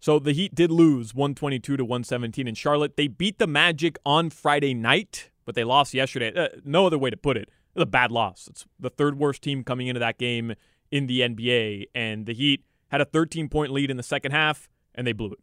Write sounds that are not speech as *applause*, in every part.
So the Heat did lose 122 to 117 in Charlotte. They beat the Magic on Friday night, but they lost yesterday. Uh, no other way to put it. It's a bad loss. It's the third worst team coming into that game in the NBA, and the Heat had a 13 point lead in the second half, and they blew it.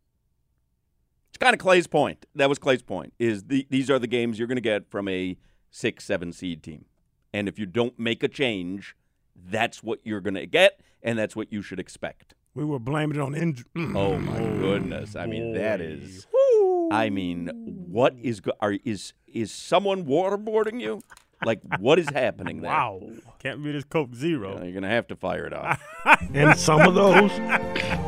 It's kind of Clay's point. That was Clay's point. Is the, these are the games you're going to get from a six, seven seed team, and if you don't make a change, that's what you're going to get, and that's what you should expect. We were blaming it on injury. *clears throat* Oh my goodness! I mean, that is. I mean, what is go- are is is someone waterboarding you? Like, what is happening there? Wow. Can't be this Coke Zero. Uh, you're gonna have to fire it off. *laughs* and some of those.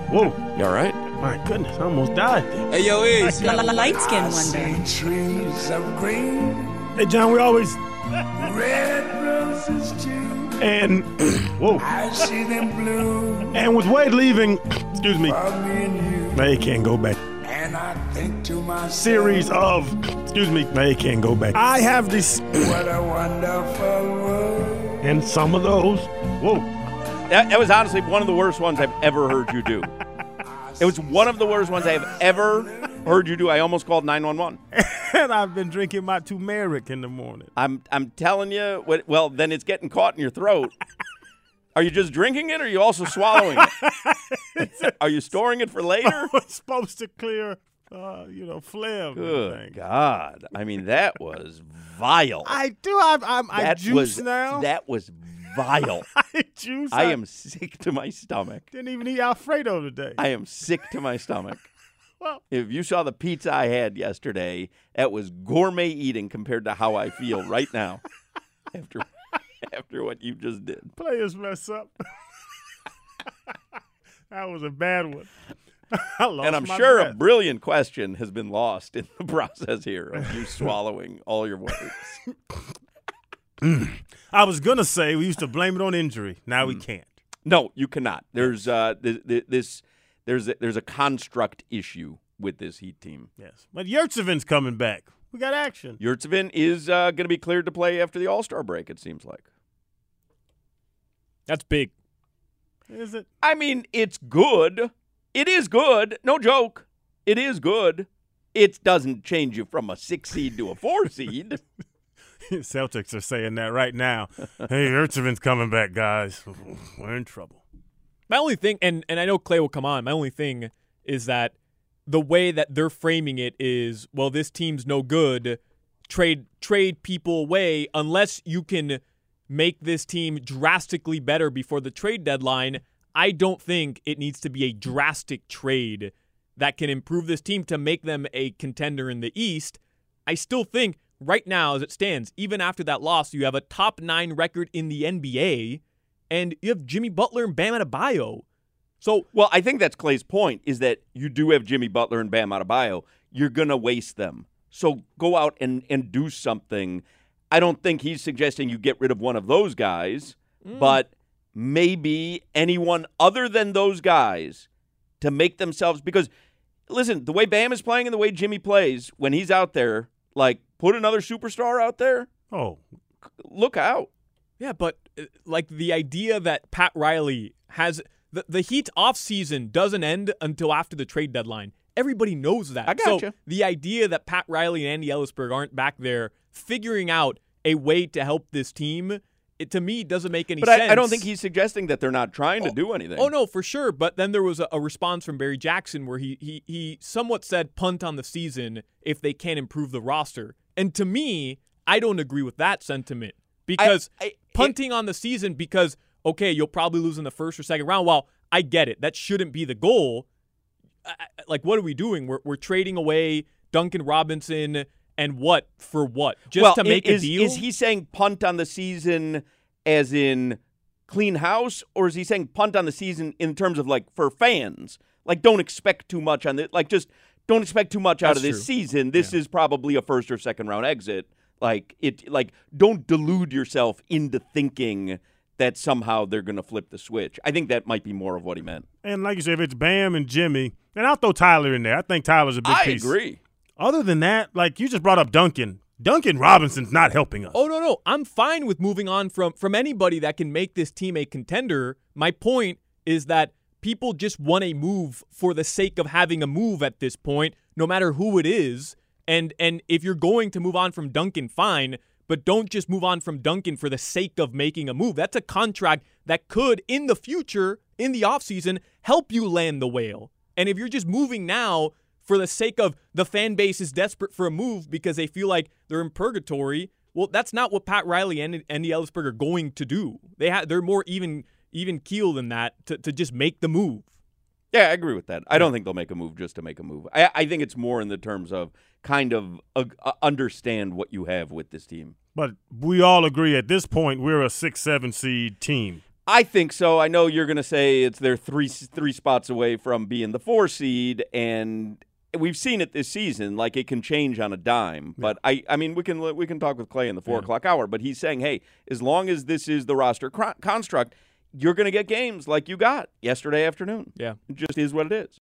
Whoa. You all right? My goodness, I almost died there. Hey, yo, Ace. Light skin wonder. trees of green, Hey, John, we always. red roses too. And. *clears throat* Whoa. I see them bloom And with Wade leaving, excuse me, they can't go back. And I think to myself, Series of, excuse me, they can't go back. I have this, what a wonderful world. and some of those. Whoa. That, that was honestly one of the worst ones I've ever heard you do. It was one of the worst ones I have ever heard you do. I almost called 911. *laughs* And I've been drinking my turmeric in the morning. I'm I'm telling you. What, well, then it's getting caught in your throat. Are you just drinking it, or are you also swallowing it? *laughs* are you storing it for later? *laughs* It's supposed to clear, uh, you know, phlegm. Good. God! I mean, that was vile. I do. I'm, I'm, I juice was now. that was vile. I juice. I am sick to my stomach. Didn't even eat Alfredo today. I am sick to my stomach. Well, If you saw the pizza I had yesterday, that was gourmet eating compared to how I feel right now *laughs* after after what you just did. players mess up. that was a bad one. *laughs* I lost and I'm sure a brilliant question has been lost in the *laughs* process here of you swallowing all your words. I was gonna say we used to blame it on injury. Now Mm. we can't. No, you cannot. There's uh th- th- this there's a, there's a construct issue with this Heat team. Yes, but Yurtseven's coming back. We got action. Yurtseven is uh, going to be cleared to play after the All Star break. It seems like. That's big. Is it? I mean, it's good. It is good. No joke. It is good. It doesn't change you from a six seed to a four *laughs* seed. Celtics are saying that right now. hey, Yurtseven's coming back, guys. We're in trouble. My only thing, and, and I know Clay will come on, my only thing is that the way that they're framing it is, well, this team's no good. Trade trade people away unless you can make this team drastically better before the trade deadline. I don't think it needs to be a drastic trade that can improve this team to make them a contender in the East. I still think right now, as it stands, even after that loss, you have a top nine record in the NBA, and you have Jimmy Butler and Bam Adebayo. So Well, I think that's Clay's point is that you do have Jimmy Butler and Bam Adebayo. You're going to waste them. So go out and, and do something. I don't think he's suggesting you get rid of one of those guys, mm. but maybe anyone other than those guys to make themselves because listen, the way Bam is playing and the way Jimmy plays when he's out there, like put another superstar out there, Oh, look out. Yeah, but uh, like the idea that Pat Riley has the, the Heat offseason doesn't end until after the trade deadline. Everybody knows that. I So gotcha. the idea that Pat Riley and Andy Elisburg aren't back there figuring out a way to help this team, it to me doesn't make any But sense. I, I don't think he's suggesting that they're not trying to do anything. Oh no, for sure. But then there was a, a response from Barry Jackson where he he he somewhat said punt on the season if they can't improve the roster. And to me, I don't agree with that sentiment because I- punting on the season because okay, you'll probably lose in the first or second round. While I get it, that shouldn't be the goal. Like, what are we doing? We're we're trading away Duncan Robinson and what for what? Just well, to make is, a deal? Is he saying punt on the season as in clean house, or is he saying punt on the season in terms of like for fans? Like, don't expect too much on it. Like, just don't expect too much out of this true. season. This is probably a first or second round exit. Like it. Like, don't delude yourself into thinking that somehow they're going to flip the switch. I think that might be more of what he meant. and like you said, if it's Bam and Jimmy, and I'll throw Tyler in there. I think Tyler's a big I piece. I agree. Other than that, like you just brought up Duncan. Duncan Robinson's not helping us. Oh no, no. I'm fine with moving on from from anybody that can make this team a contender. My point is that people just want a move for the sake of having a move at this point, no matter who it is. And and if you're going to move on from Duncan, fine, but don't just move on from Duncan for the sake of making a move. That's a contract that could in the future, in the offseason, help you land the whale. And if you're just moving now for the sake of the fan base is desperate for a move because they feel like they're in purgatory, well, that's not what Pat Riley and Andy Elisburg are going to do. They ha- they're more even even keel than that to, to just make the move. Yeah, I agree with that. I don't think they'll make a move just to make a move. I, I think it's more in the terms of kind of uh, understand what you have with this team. But we all agree at this point we're a six, seven seed team. I think so. I know you're going to say it's they're three three spots away from being the four seed, and we've seen it this season. Like it can change on a dime. But I, I mean, we can we can talk with Clay in the four o'clock hour. But he's saying, hey, as long as this is the roster cr- construct, you're going to get games like you got yesterday afternoon. Yeah. It just is what it is.